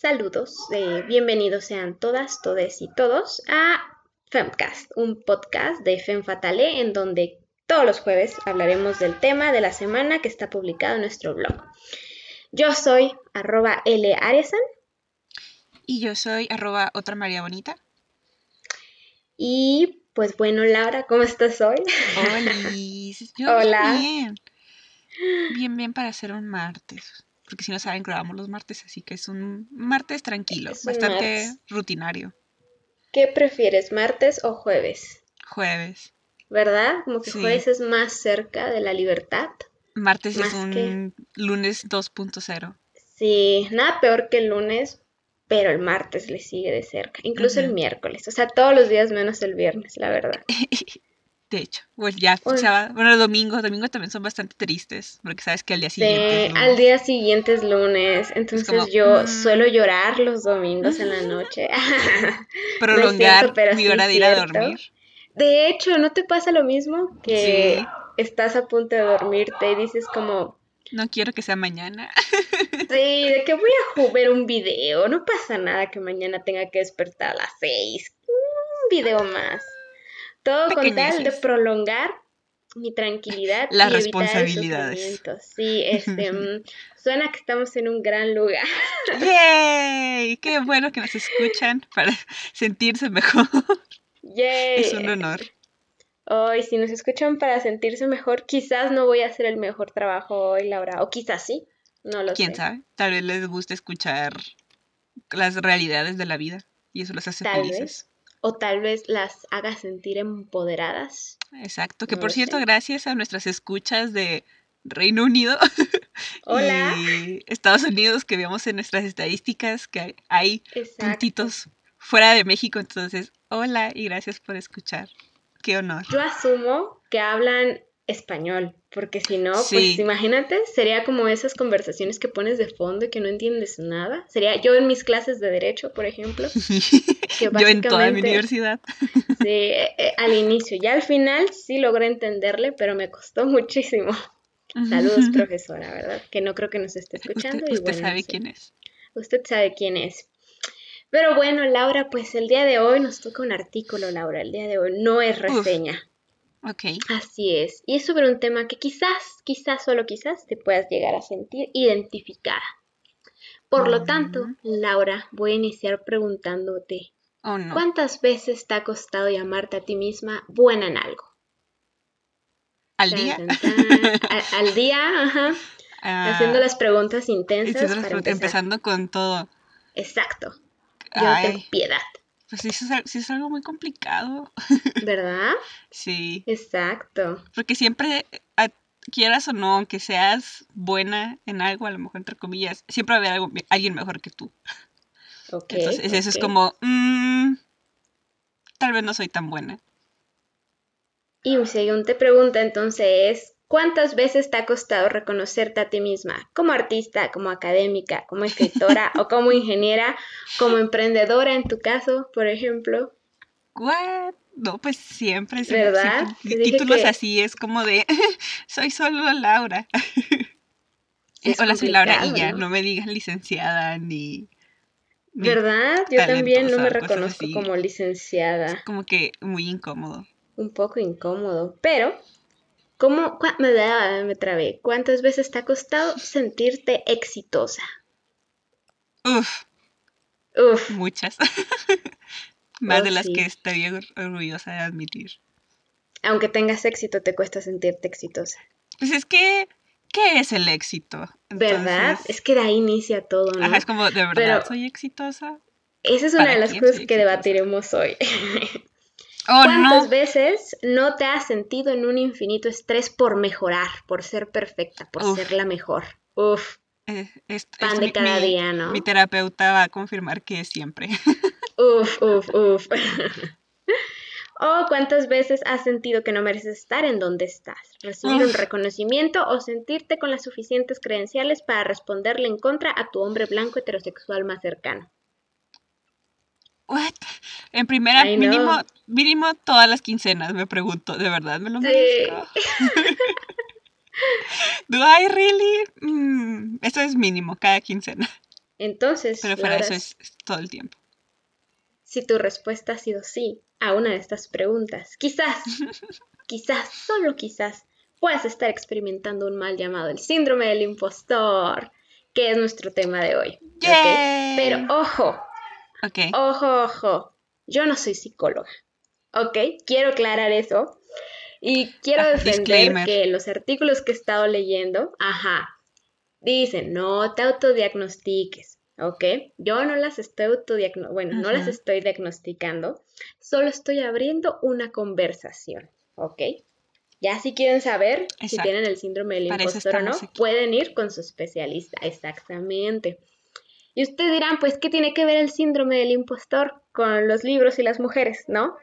Saludos, eh, bienvenidos sean todas, todes y todos a Femcast, un podcast de Fem Fatale en donde todos los jueves hablaremos del tema de la semana que está publicado en nuestro blog. Yo soy arroba L. Aresan. Y yo soy arroba otra María Bonita. Y pues bueno, Laura, ¿cómo estás hoy? Hola. Hola. Bien. Bien, bien para hacer un martes porque si no saben, grabamos los martes, así que es un martes tranquilo, bastante rutinario. ¿Qué prefieres, martes o jueves? Jueves. ¿Verdad? Como que jueves es más cerca de la libertad. Martes es un lunes 2.0. Sí, nada peor que el lunes, pero el martes le sigue de cerca, incluso el miércoles, o sea, todos los días menos el viernes, la verdad. De hecho, pues ya, o sea, bueno, los domingos, domingos también son bastante tristes, porque sabes que al día siguiente. es al día siguiente es lunes, entonces yo mm. suelo llorar los domingos en la noche. Prolongar mi hora de ir a dormir. De hecho, ¿no te pasa lo mismo? Que estás a punto de dormirte y dices como... No quiero que sea mañana. sí, de que voy a ver un video, no pasa nada que mañana tenga que despertar a las seis. Un video más. Todo con tal de prolongar mi tranquilidad. Las responsabilidades. Sí, este, mm, suena que estamos en un gran lugar. ¡Yay! Qué bueno que nos escuchan para sentirse mejor. ¡Yay! Es un honor. Hoy, si nos escuchan para sentirse mejor, quizás no voy a hacer el mejor trabajo hoy, Laura, o quizás sí, no lo sé. ¿Quién sabe? Tal vez les guste escuchar las realidades de la vida y eso los hace felices o tal vez las haga sentir empoderadas. Exacto, que por cierto, gracias a nuestras escuchas de Reino Unido Hola. y Estados Unidos que vemos en nuestras estadísticas que hay puntitos fuera de México, entonces, hola y gracias por escuchar. Qué honor. Yo asumo que hablan español, porque si no, pues imagínate, sería como esas conversaciones que pones de fondo y que no entiendes nada. Sería yo en mis clases de derecho, por ejemplo. yo en toda mi universidad. sí, eh, eh, al inicio, ya al final sí logré entenderle, pero me costó muchísimo. Saludos, profesora, ¿verdad? Que no creo que nos esté escuchando. Usted, sabe quién es. Usted sabe quién es. Pero bueno, Laura, pues el día de hoy nos toca un artículo, Laura. El día de hoy no es reseña. Ok. Así es. Y es sobre un tema que quizás, quizás, solo quizás te puedas llegar a sentir identificada. Por lo tanto, Laura, voy a iniciar preguntándote, oh, no. ¿cuántas veces te ha costado llamarte a ti misma buena en algo? ¿Al día? Al, día, ajá. Ah, haciendo las preguntas intensas. empezando con todo. Exacto. Yo tengo piedad. Pues sí, sí es algo muy complicado. ¿Verdad? sí. Exacto. Porque siempre, quieras o no, aunque seas buena en algo, a lo mejor entre comillas, siempre va a haber alguien mejor que tú. Ok. Entonces eso es como, mm, tal vez no soy tan buena. Y mi siguiente pregunta entonces ¿Cuántas veces te ha costado reconocerte a ti misma como artista, como académica, como escritora o como ingeniera, como emprendedora en tu caso, por ejemplo? ¿What? No, pues siempre. ¿Verdad? títulos así es como de soy solo Laura. Hola, soy Laura y ya, ¿no? me digan licenciada ni... ¿Verdad? Yo también no me reconozco como licenciada. Es como que muy incómodo. Un poco incómodo, pero ¿Cómo, me, me trabé. ¿Cuántas veces te ha costado sentirte exitosa? Uf. Uf. Muchas. Más de oh, las que estaría orgullosa de admitir. Aunque tengas éxito, te cuesta sentirte exitosa. Pues es que, ¿qué es el éxito? ¿Verdad? Es que de ahí inicia todo, ¿no? Ajá, es como, ¿de verdad soy exitosa? Esa es una de las cosas que debatiremos hoy. Oh, ¿Cuántas veces no te has sentido en un infinito estrés por mejorar, por ser perfecta, por ser la mejor? Uf. Eh, pan de cada día, ¿no? Mi terapeuta va a confirmar que siempre. Uf, uf, uf. o cuántas veces has sentido que no mereces estar en donde estás, recibir un reconocimiento o sentirte con las suficientes credenciales para responderle en contra a tu hombre blanco heterosexual más cercano. What? En primera, mínimo, mínimo todas las quincenas, me pregunto, ¿de verdad me lo merezco? ¿Do I really? Mm, eso es mínimo, cada quincena. Entonces... Pero para eso es todo el tiempo. Si tu respuesta ha sido sí a una de estas preguntas, quizás, quizás, solo quizás, puedas estar experimentando un mal llamado el síndrome del impostor, que es nuestro tema de hoy. Pero ojo, ojo, ojo, yo no soy psicóloga, ¿ok? Quiero aclarar eso. Y quiero ah, defender que los artículos que he estado leyendo, ajá, dicen, no te autodiagnostiques, ¿ok? Yo no las estoy autodiagnosticando, bueno, no las estoy diagnosticando, solo estoy abriendo una conversación, ¿ok? Ya si quieren saber si tienen el síndrome del impostor o no, pueden ir con su especialista, exactamente. Y ustedes dirán, pues, ¿qué tiene que ver el síndrome del impostor con los libros y las mujeres, no?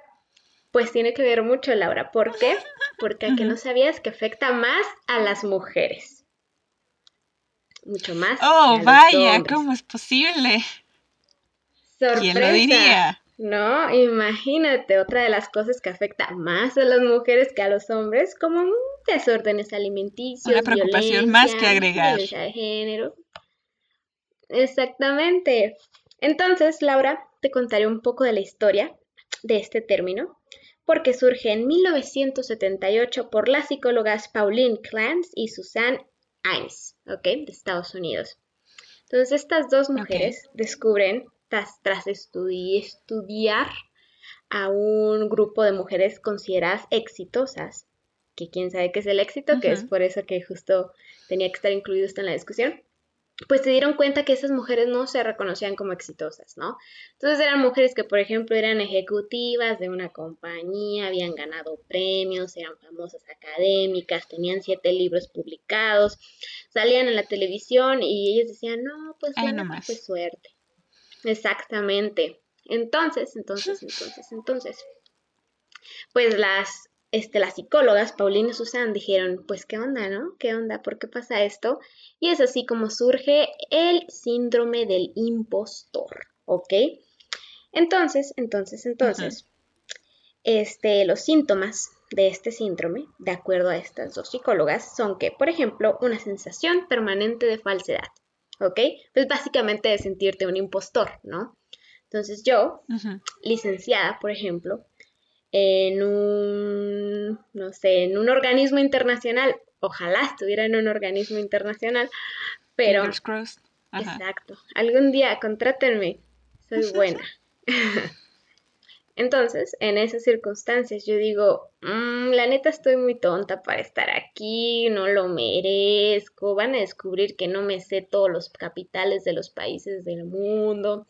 Pues tiene que ver mucho, Laura. ¿Por qué? Porque a que no sabías que afecta más a las mujeres. Mucho más. Oh, vaya, ¿cómo es posible? Sorpresa. ¿Quién lo diría? No, imagínate, otra de las cosas que afecta más a las mujeres que a los hombres, como desórdenes alimenticios, una preocupación más que agregar. Violencia de género. Exactamente. Entonces, Laura, te contaré un poco de la historia de este término, porque surge en 1978 por las psicólogas Pauline Clance y Suzanne Imes, ¿ok? De Estados Unidos. Entonces, estas dos mujeres descubren tras, estudiar a un grupo de mujeres consideradas exitosas, que quién sabe qué es el éxito, que es por eso que justo tenía que estar incluido esto en la discusión, pues se dieron cuenta que esas mujeres no se reconocían como exitosas, ¿no? Entonces eran mujeres que, por ejemplo, eran ejecutivas de una compañía, habían ganado premios, eran famosas académicas, tenían siete libros publicados, salían en la televisión y ellas decían, no, pues no fue suerte. Exactamente. Entonces, entonces, entonces, entonces, pues las, este, las psicólogas, Paulina y Susan, dijeron, pues, ¿qué onda, no? ¿Qué onda? ¿Por qué pasa esto? Y es así como surge el síndrome del impostor, ¿ok? Entonces, entonces, entonces, este, los síntomas de este síndrome, de acuerdo a estas dos psicólogas, son que, por ejemplo, una sensación permanente de falsedad, ¿ok? Pues básicamente de sentirte un impostor, ¿no? Entonces yo, licenciada, por ejemplo, en un, no sé, en un organismo internacional, ojalá estuviera en un organismo internacional, pero... Exacto. Algún día contrátenme, soy buena. Entonces, en esas circunstancias, yo digo, mm, la neta estoy muy tonta para estar aquí, no lo merezco, van a descubrir que no me sé todos los capitales de los países del mundo,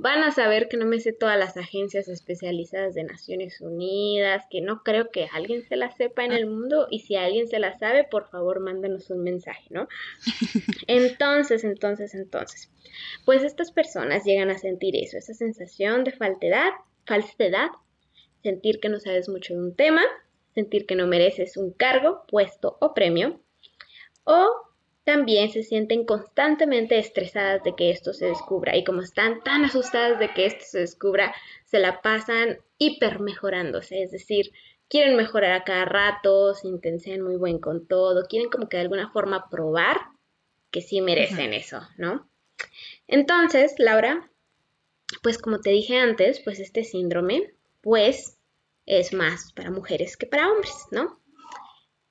van a saber que no me sé todas las agencias especializadas de Naciones Unidas, que no creo que alguien se las sepa en el mundo y si alguien se las sabe, por favor, mándanos un mensaje, ¿no? Entonces, entonces, entonces, pues estas personas llegan a sentir eso, esa sensación de faltedad falsedad, sentir que no sabes mucho de un tema, sentir que no mereces un cargo, puesto o premio, o también se sienten constantemente estresadas de que esto se descubra y como están tan asustadas de que esto se descubra, se la pasan hiper mejorándose, es decir, quieren mejorar a cada rato, se intensean muy buen con todo, quieren como que de alguna forma probar que sí merecen eso, ¿no? Entonces, Laura, pues como te dije antes, pues este síndrome, pues es más para mujeres que para hombres, ¿no?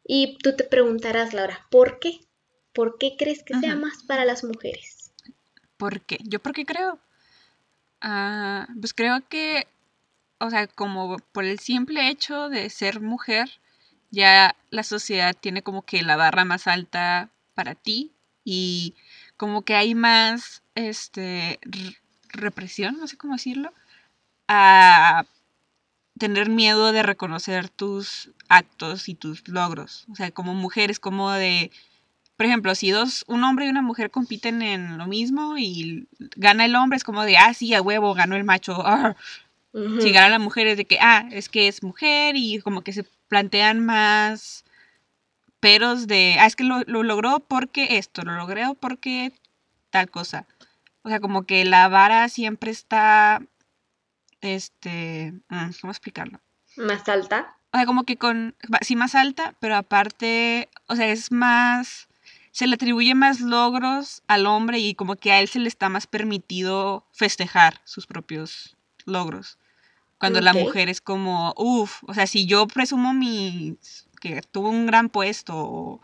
Y tú te preguntarás, Laura, ¿por qué? ¿Por qué crees que sea más para las mujeres? ¿Por qué? ¿Yo por qué creo? Ah, pues creo que, o sea, como por el simple hecho de ser mujer, ya la sociedad tiene como que la barra más alta para ti y como que hay más, este, represión, no sé cómo decirlo, a tener miedo de reconocer tus actos y tus logros. O sea, como mujeres, como de, por ejemplo, si dos, un hombre y una mujer compiten en lo mismo y gana el hombre, es como de, ah, sí, a huevo, ganó el macho. Si gana la mujer es de que, ah, es que es mujer y como que se plantean más peros de, ah, es que lo, lo logró porque esto, lo logró porque tal cosa. O sea, como que la vara siempre está, este, mm, ¿cómo explicarlo? Más alta. O sea, como que con, sí, más alta, pero aparte, o sea, es más, se le atribuye más logros al hombre y como que a él se le está más permitido festejar sus propios logros. Cuando la mujer es como, uff, o sea, si yo presumo mi, que tuvo un gran puesto, o,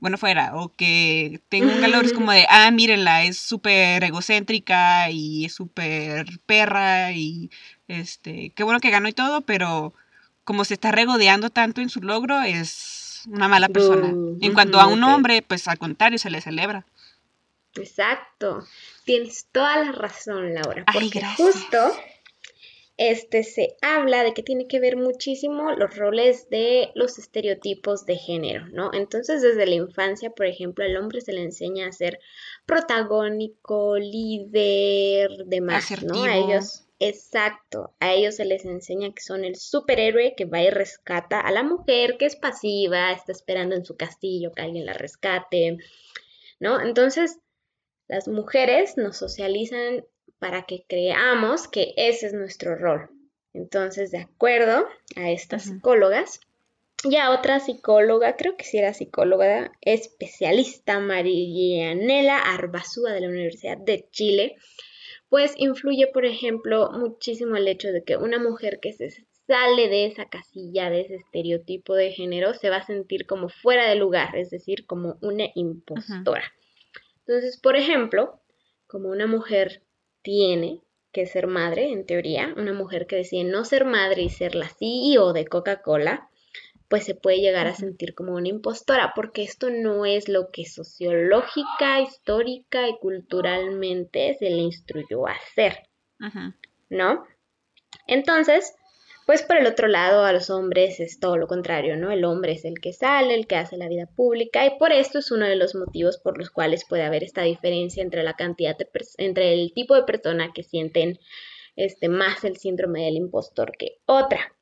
bueno, fuera, o que tengo un galor, es como de, ah, mírenla, es súper egocéntrica y es súper perra y, este, qué bueno que ganó y todo, pero como se está regodeando tanto en su logro, es una mala persona. en cuanto a un hombre, pues al contrario, se le celebra. Exacto. Tienes toda la razón, Laura. Porque justo este se habla de que tiene que ver muchísimo los roles de los estereotipos de género, ¿no? Entonces, desde la infancia, por ejemplo, al hombre se le enseña a ser protagónico, líder, demás, ¿no? A ellos, exacto, a ellos se les enseña que son el superhéroe que va y rescata a la mujer que es pasiva, está esperando en su castillo que alguien la rescate, ¿no? Entonces, las mujeres nos socializan para que creamos que ese es nuestro rol. Entonces, de acuerdo a estas psicólogas, y a otra psicóloga, creo que sí era psicóloga, especialista, Marianela Arbazúa de la Universidad de Chile, pues influye, por ejemplo, muchísimo el hecho de que una mujer que se sale de esa casilla, de ese estereotipo de género, se va a sentir como fuera de lugar, es decir, como una impostora. Entonces, por ejemplo, como una mujer tiene que ser madre, en teoría, una mujer que decide no ser madre y ser la CEO de Coca-Cola, pues se puede llegar a sentir como una impostora, porque esto no es lo que sociológica, histórica y culturalmente se le instruyó a hacer, ¿no? Entonces, pues por el otro lado, a los hombres es todo lo contrario, ¿no? El hombre es el que sale, el que hace la vida pública y por esto es uno de los motivos por los cuales puede haber esta diferencia entre la cantidad de entre el tipo de persona que sienten este más el síndrome del impostor que otra.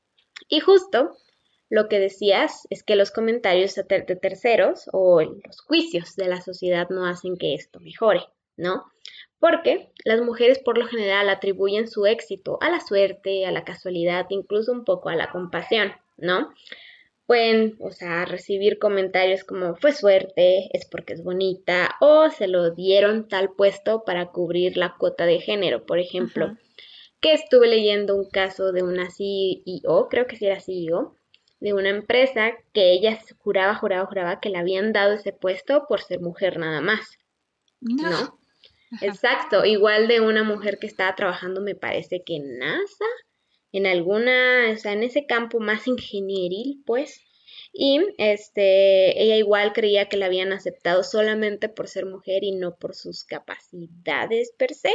Y justo lo que decías es que los comentarios de terceros o los juicios de la sociedad no hacen que esto mejore, ¿no? Porque las mujeres por lo general atribuyen su éxito a la suerte, a la casualidad, incluso un poco a la compasión, ¿no? Pueden, o sea, recibir comentarios como fue suerte, es porque es bonita, o se lo dieron tal puesto para cubrir la cuota de género, por ejemplo. Que estuve leyendo un caso de una CEO, creo que sí era CEO, de una empresa que ella juraba, juraba, juraba que le habían dado ese puesto por ser mujer nada más. ¿No? Exacto, igual de una mujer que estaba trabajando, me parece que en NASA, en alguna, o sea, en ese campo más ingenieril, pues. Y este, ella igual creía que la habían aceptado solamente por ser mujer y no por sus capacidades per se.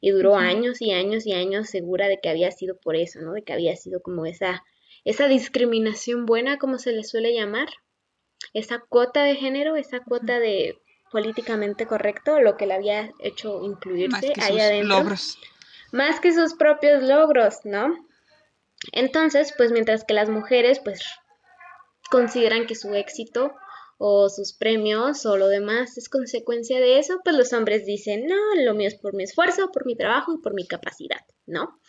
Y duró años y años y años segura de que había sido por eso, ¿no? De que había sido como esa, esa discriminación buena, como se le suele llamar. Esa cuota de género, esa cuota de políticamente correcto, lo que le había hecho incluirse ahí adentro. Logros. Más que sus propios logros, ¿no? Entonces, pues mientras que las mujeres, pues, consideran que su éxito o sus premios o lo demás es consecuencia de eso, pues los hombres dicen, no, lo mío es por mi esfuerzo, por mi trabajo y por mi capacidad, ¿no?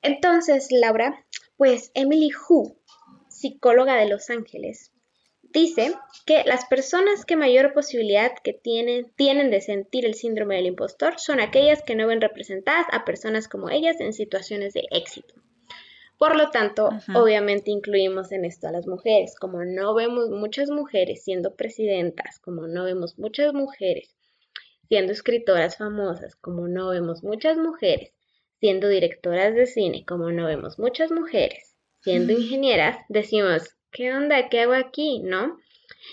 Entonces, Laura, pues Emily Hu, psicóloga de Los Ángeles, dice que las personas que mayor posibilidad que tienen, tienen de sentir el síndrome del impostor son aquellas que no ven representadas a personas como ellas en situaciones de éxito. Por lo tanto, obviamente incluimos en esto a las mujeres. Como no vemos muchas mujeres siendo presidentas, como no vemos muchas mujeres siendo escritoras famosas, como no vemos muchas mujeres siendo directoras de cine, como no vemos muchas mujeres siendo ingenieras, decimos, ¿qué onda? ¿Qué hago aquí? ¿No?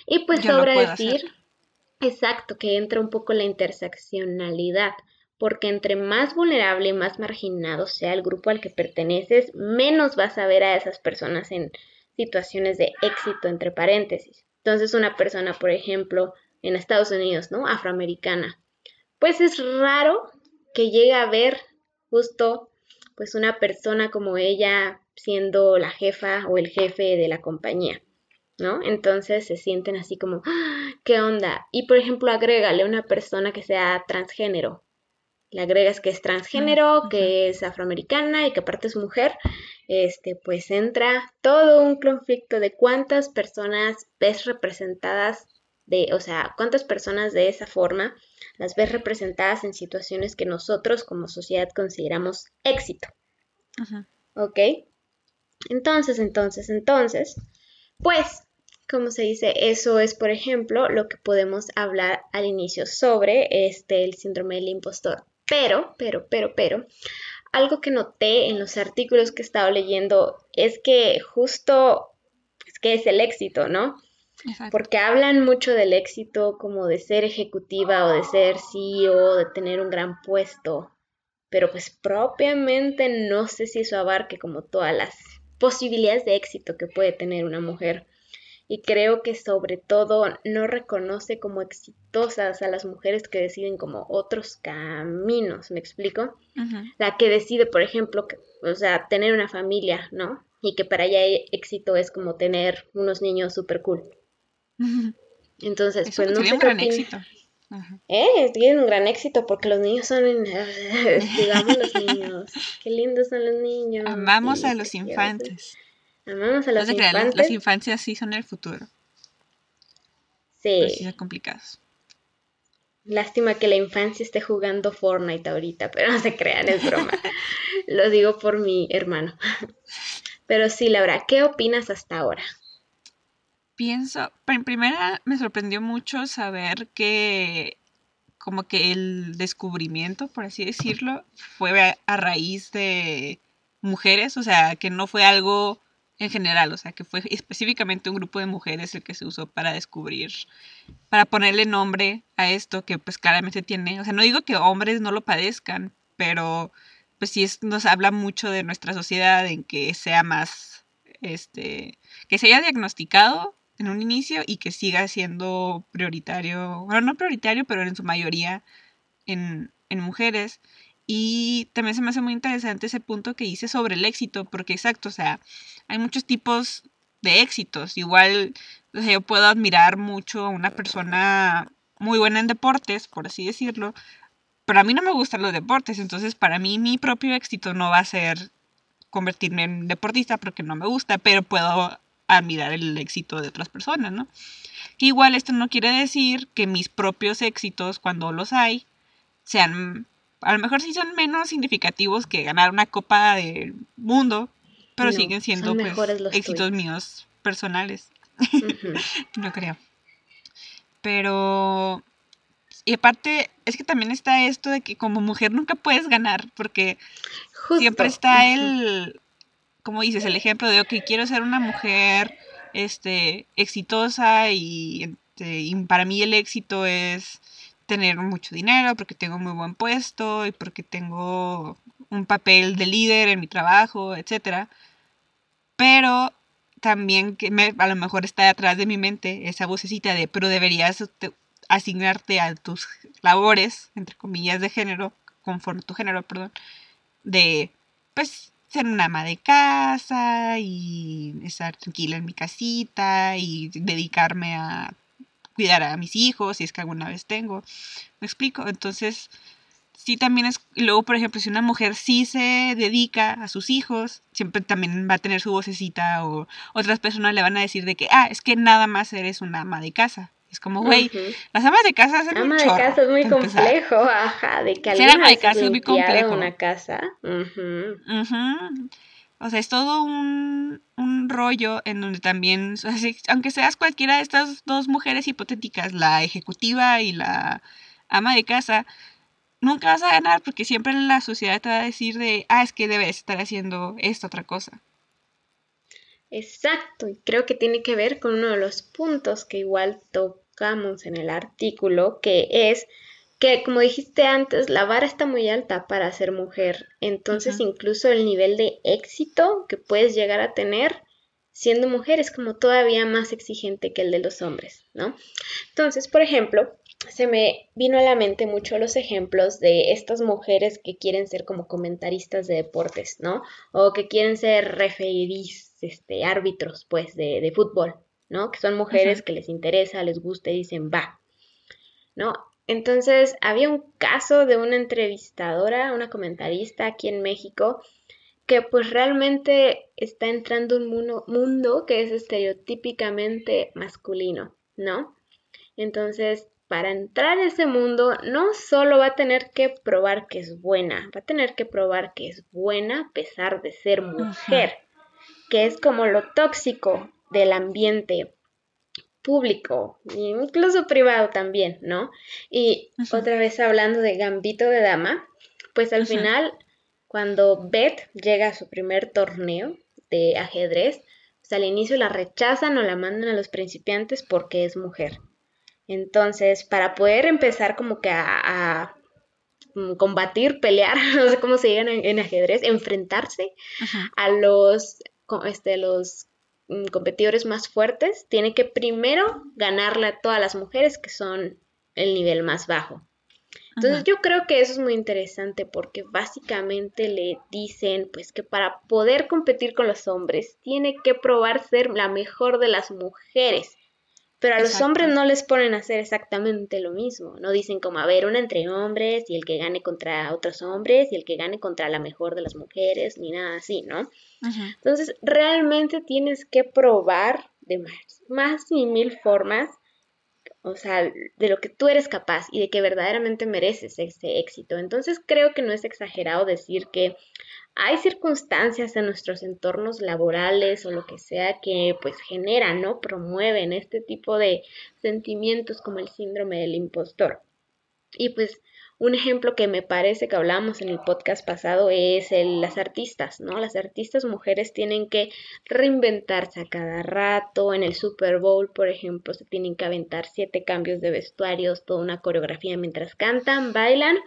Y pues sobra decir, exacto, que entra un poco la interseccionalidad, porque entre más vulnerable y más marginado sea el grupo al que perteneces, menos vas a ver a esas personas en situaciones de éxito, entre paréntesis. Entonces, una persona, por ejemplo, en Estados Unidos, ¿no? Afroamericana, pues es raro que llegue a ver justo pues una persona como ella siendo la jefa o el jefe de la compañía, ¿no? Entonces se sienten así como, ¡Ah! ¿qué onda? Y por ejemplo, agrégale una persona que sea transgénero. Le agregas que es transgénero, que es afroamericana y que aparte es mujer, este, pues entra todo un conflicto de cuántas personas ves representadas de, o sea, cuántas personas de esa forma las ves representadas en situaciones que nosotros como sociedad consideramos éxito. ¿Ok? Entonces, entonces, entonces, pues, como se dice, eso es, por ejemplo, lo que podemos hablar al inicio sobre este, el síndrome del impostor. Pero, pero, pero, pero, algo que noté en los artículos que he estado leyendo es que justo es que es el éxito, ¿no? Porque hablan mucho del éxito como de ser ejecutiva o de ser CEO, de tener un gran puesto, pero pues propiamente no sé si eso abarque como todas las posibilidades de éxito que puede tener una mujer. Y creo que sobre todo no reconoce como exitosas a las mujeres que deciden como otros caminos, ¿me explico? La que decide, por ejemplo, o sea, tener una familia, ¿no? Y que para ella éxito es como tener unos niños súper cool. Entonces, pues no sé. un gran éxito. Eh, tienen un gran éxito porque los niños son, digamos, los niños. Qué lindos son los niños. Amamos a los infantes. Amamos a los infantes. las infancias sí son el futuro. Sí. sí son complicados. Lástima que la infancia esté jugando Fortnite ahorita, pero no se crean, es broma. Lo digo por mi hermano. Pero sí, Laura, ¿qué opinas hasta ahora? Pienso, en primera me sorprendió mucho saber que como que el descubrimiento, por así decirlo, fue a, raíz de mujeres, o sea, que no fue algo en general, o sea, que fue específicamente un grupo de mujeres el que se usó para descubrir, para ponerle nombre a esto que pues claramente tiene, o sea, no digo que hombres no lo padezcan, pero pues sí nos habla mucho de nuestra sociedad en que sea más, este, que se haya diagnosticado en un inicio y que siga siendo prioritario, bueno, no prioritario, pero en su mayoría en, mujeres. Y también se me hace muy interesante ese punto que hice sobre el éxito, porque exacto, o sea, hay muchos tipos de éxitos. Igual, yo puedo admirar mucho a una persona muy buena en deportes, por así decirlo, pero a mí no me gustan los deportes, entonces para mí mi propio éxito no va a ser convertirme en deportista porque no me gusta, pero puedo a mirar el éxito de otras personas, ¿no? Igual esto no quiere decir que mis propios éxitos, cuando los hay, sean, a lo mejor sí son menos significativos que ganar una copa del mundo, pero siguen siendo pues, éxitos míos personales. no creo. Pero y aparte, es que también está esto de que como mujer nunca puedes ganar, porque siempre está el, como dices, el ejemplo de, ok, quiero ser una mujer este, exitosa y, este, y para mí el éxito es tener mucho dinero porque tengo muy buen puesto y porque tengo un papel de líder en mi trabajo, etc. Pero también que me, a lo mejor está detrás de mi mente esa vocecita de, pero deberías asignarte a tus labores, entre comillas, de género, conforme tu género, perdón, de, pues, ser una ama de casa y estar tranquila en mi casita y dedicarme a cuidar a mis hijos, si es que alguna vez tengo. ¿Me explico? Entonces, sí también es, luego por ejemplo, si una mujer sí se dedica a sus hijos, siempre también va a tener su vocecita o otras personas le van a decir de que, ah, es que nada más eres una ama de casa. Es como, güey, las amas de casa hacen Ama de casa es muy complejo, ajá, de que alguien ama de casa es muy complejo. una casa. O sea, es todo un, un rollo en donde también, aunque seas cualquiera de estas dos mujeres hipotéticas, la ejecutiva y la ama de casa, nunca vas a ganar porque siempre la sociedad te va a decir de, ah, es que debes estar haciendo esta otra cosa. Exacto, y creo que tiene que ver con uno de los puntos que igual toca en el artículo, que es que, como dijiste antes, la vara está muy alta para ser mujer. Entonces, incluso el nivel de éxito que puedes llegar a tener siendo mujer es como todavía más exigente que el de los hombres, ¿no? Entonces, por ejemplo, se me vino a la mente mucho los ejemplos de estas mujeres que quieren ser como comentaristas de deportes, ¿no? O que quieren ser referís, este, árbitros, pues, de, de fútbol, ¿no? Que son mujeres que les interesa, les gusta y dicen, va, ¿no? Entonces, había un caso de una entrevistadora, una comentarista aquí en México, que pues realmente está entrando un mundo, mundo que es estereotípicamente masculino, ¿no? Entonces, para entrar a ese mundo, no solo va a tener que probar que es buena, va a tener que probar que es buena a pesar de ser mujer, que es como lo tóxico del ambiente público, incluso privado también, ¿no? Y otra vez hablando de Gambito de Dama, pues al final, cuando Beth llega a su primer torneo de ajedrez, pues al inicio la rechazan o la mandan a los principiantes porque es mujer. Entonces, para poder empezar como que a, mm, combatir, pelear, no sé cómo se digan en, ajedrez, enfrentarse a los, este, los competidores más fuertes, tiene que primero ganarle a todas las mujeres que son el nivel más bajo. Entonces yo creo que eso es muy interesante porque básicamente le dicen pues que para poder competir con los hombres tiene que probar ser la mejor de las mujeres. Pero a los hombres no les ponen a hacer exactamente lo mismo. No dicen como, a ver, una entre hombres y el que gane contra otros hombres y el que gane contra la mejor de las mujeres, ni nada así, ¿no? Entonces, realmente tienes que probar de más, más y mil formas, o sea, de lo que tú eres capaz y de que verdaderamente mereces ese éxito. Entonces, creo que no es exagerado decir que hay circunstancias en nuestros entornos laborales o lo que sea que pues generan, ¿no? Promueven este tipo de sentimientos como el síndrome del impostor. Y pues un ejemplo que me parece que hablamos en el podcast pasado es el, las artistas, ¿no? Las artistas mujeres tienen que reinventarse a cada rato. En el Super Bowl, por ejemplo, se tienen que aventar siete cambios de vestuarios, toda una coreografía mientras cantan, bailan,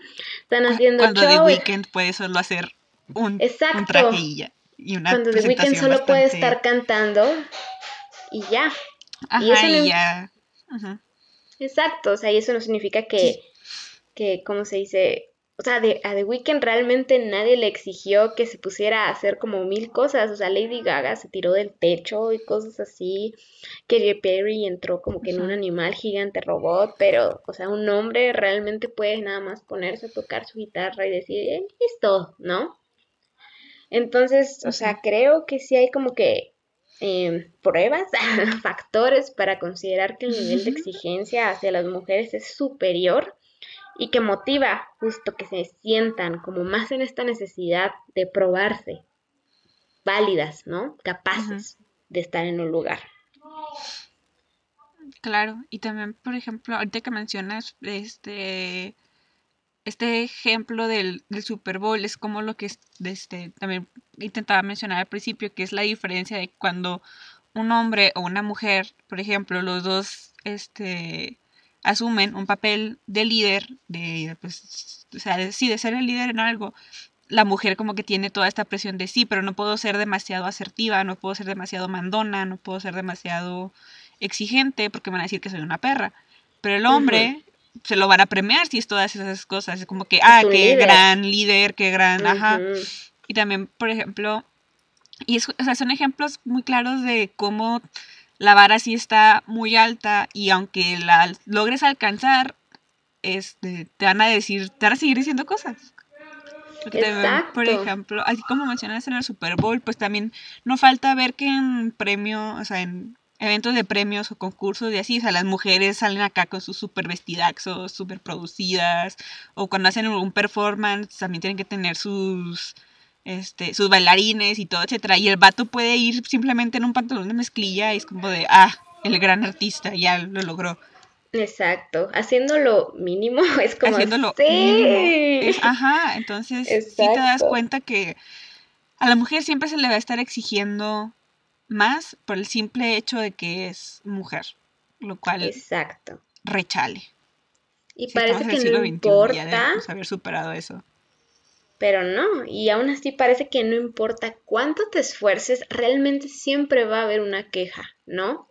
están haciendo Cuando show. Weekend puede solo hacer un, Exacto. y, una Cuando The Weeknd solo puede estar cantando y ya. y, eso ya. Exacto, o sea, y eso no significa que, que ¿cómo se dice? O sea, de, a The Weeknd realmente nadie le exigió que se pusiera a hacer como mil cosas. O sea, Lady Gaga se tiró del techo y cosas así. Que Perry entró como que en un animal gigante robot. Pero, o sea, un hombre realmente puede nada más ponerse a tocar su guitarra y decir, eh, listo, ¿no? Entonces, o sea, creo que sí hay como que em, pruebas, factores para considerar que el nivel de exigencia hacia las mujeres es superior y que motiva justo que se sientan como más en esta necesidad de probarse válidas, ¿no? Capaces de estar en un lugar. Claro, y también, por ejemplo, ahorita que mencionas este este ejemplo del, Super Bowl es como lo que este, también intentaba mencionar al principio, que es la diferencia de cuando un hombre o una mujer, por ejemplo, los dos este, asumen un papel de líder, de, pues, o sea, de, sí, de ser el líder en algo, la mujer como que tiene toda esta presión de sí, pero no puedo ser demasiado asertiva, no puedo ser demasiado mandona, no puedo ser demasiado exigente porque me van a decir que soy una perra. Pero el hombre se lo van a premiar si es todas esas cosas. Es como que, ah, qué gran líder, qué gran, ajá. Y también, por ejemplo, y es, o sea, son ejemplos muy claros de cómo la vara sí está muy alta y aunque la logres alcanzar, este, te van a decir, te van a seguir diciendo cosas. por ejemplo, así como mencionas en el Super Bowl, pues también no falta ver que en premio, o sea, en eventos de premios o concursos y así, o sea, las mujeres salen acá con sus super vestidaxos, super producidas, o cuando hacen un performance también tienen que tener sus este, sus bailarines y todo, etcétera, y el vato puede ir simplemente en un pantalón de mezclilla y es como de, ah, el gran artista, ya lo logró. Exacto, haciendo lo mínimo es como haciendo lo mínimo. ajá, entonces sí te das cuenta que a la mujer siempre se le va a estar exigiendo más por el simple hecho de que es mujer, lo cual Exacto. rechale. Y parece que no importa haber superado eso. Pero no, y aún así parece que no importa cuánto te esfuerces, realmente siempre va a haber una queja, ¿no?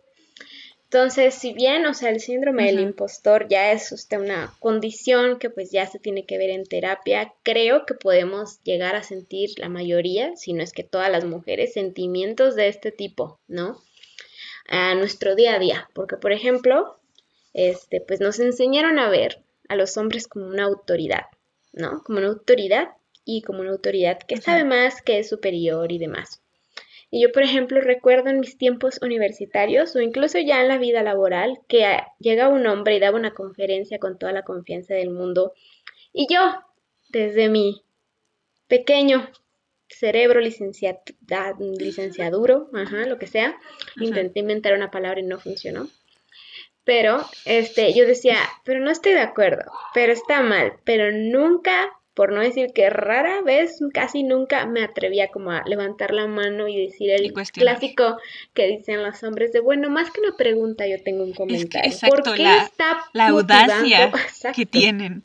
Entonces, si bien, o sea, el síndrome del impostor ya es usted una condición que pues ya se tiene que ver en terapia, creo que podemos llegar a sentir la mayoría, si no es que todas las mujeres, sentimientos de este tipo, ¿no? A nuestro día a día, porque por ejemplo, este, pues nos enseñaron a ver a los hombres como una autoridad, ¿no? Como una autoridad y como una autoridad que sabe más, que es superior y demás. Y yo, por ejemplo, recuerdo en mis tiempos universitarios o incluso ya en la vida laboral que llega un hombre y daba una conferencia con toda la confianza del mundo. Y yo, desde mi pequeño cerebro licenciaduro, ajá, lo que sea, intenté inventar una palabra y no funcionó. Pero este, yo decía, pero no estoy de acuerdo, pero está mal, pero nunca por no decir que rara vez, casi nunca me atrevía como a levantar la mano y decir el clásico que dicen los hombres de, bueno, más que una pregunta yo tengo un comentario. exacto, ¿Por qué la, está la audacia que tienen.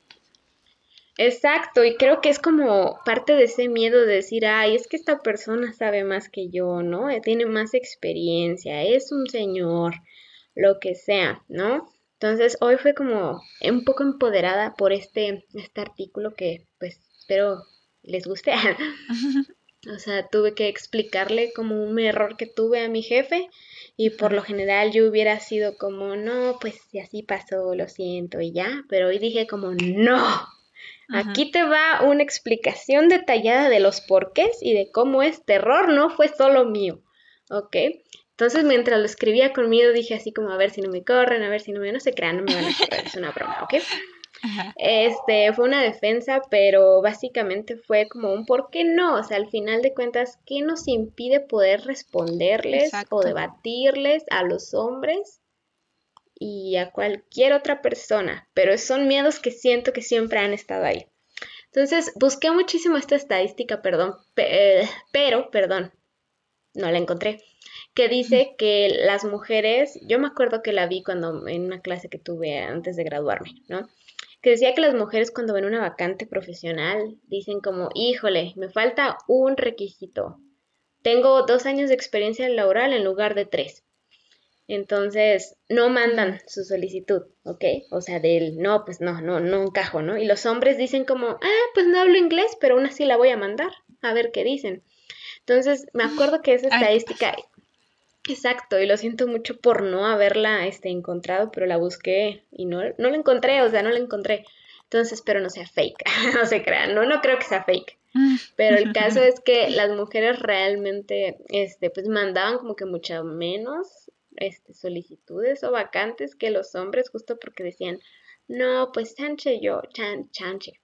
Exacto, y creo que es como parte de ese miedo de decir, ay, es que esta persona sabe más que yo, ¿no? Tiene más experiencia, es un señor, lo que sea, ¿no? Entonces hoy fue como un poco empoderada por este, este artículo que espero les guste. o sea, tuve que explicarle como un error que tuve a mi jefe y por lo general yo hubiera sido como, no, pues si así pasó, lo siento y ya, pero hoy dije como, no, aquí te va una explicación detallada de los porqués y de cómo este error no fue solo mío, ¿ok? Entonces, mientras lo escribía con miedo, dije así como, a ver si no me corren, a ver si no me, no se crean, no me van a correr, es una broma, ¿ok? Este, fue una defensa, pero básicamente fue como un ¿por qué no? O sea, al final de cuentas, ¿qué nos impide poder responderles o debatirles a los hombres y a cualquier otra persona? Pero son miedos que siento que siempre han estado ahí. Entonces, busqué muchísimo esta estadística, perdón, eh, pero, perdón, no la encontré que dice que las mujeres, yo me acuerdo que la vi cuando en una clase que tuve antes de graduarme, ¿no? Que decía que las mujeres cuando ven una vacante profesional dicen como, híjole, me falta un requisito. Tengo dos años de experiencia laboral en lugar de tres. Entonces, no mandan su solicitud, ¿ok? O sea, del no, pues no, no, no encajo, ¿no? Y los hombres dicen como, ah, pues no hablo inglés, pero aún así la voy a mandar, a ver qué dicen. Entonces, me acuerdo que esa estadística Exacto, y lo siento mucho por no haberla este, encontrado, pero la busqué y no, no la encontré, o sea, no la encontré. Entonces espero no sea fake, no se crean, no, no creo que sea fake. Pero el caso es que las mujeres realmente, este, pues mandaban como que mucho menos este, solicitudes o vacantes que los hombres, justo porque decían, no, pues chanche yo, chan, chanche,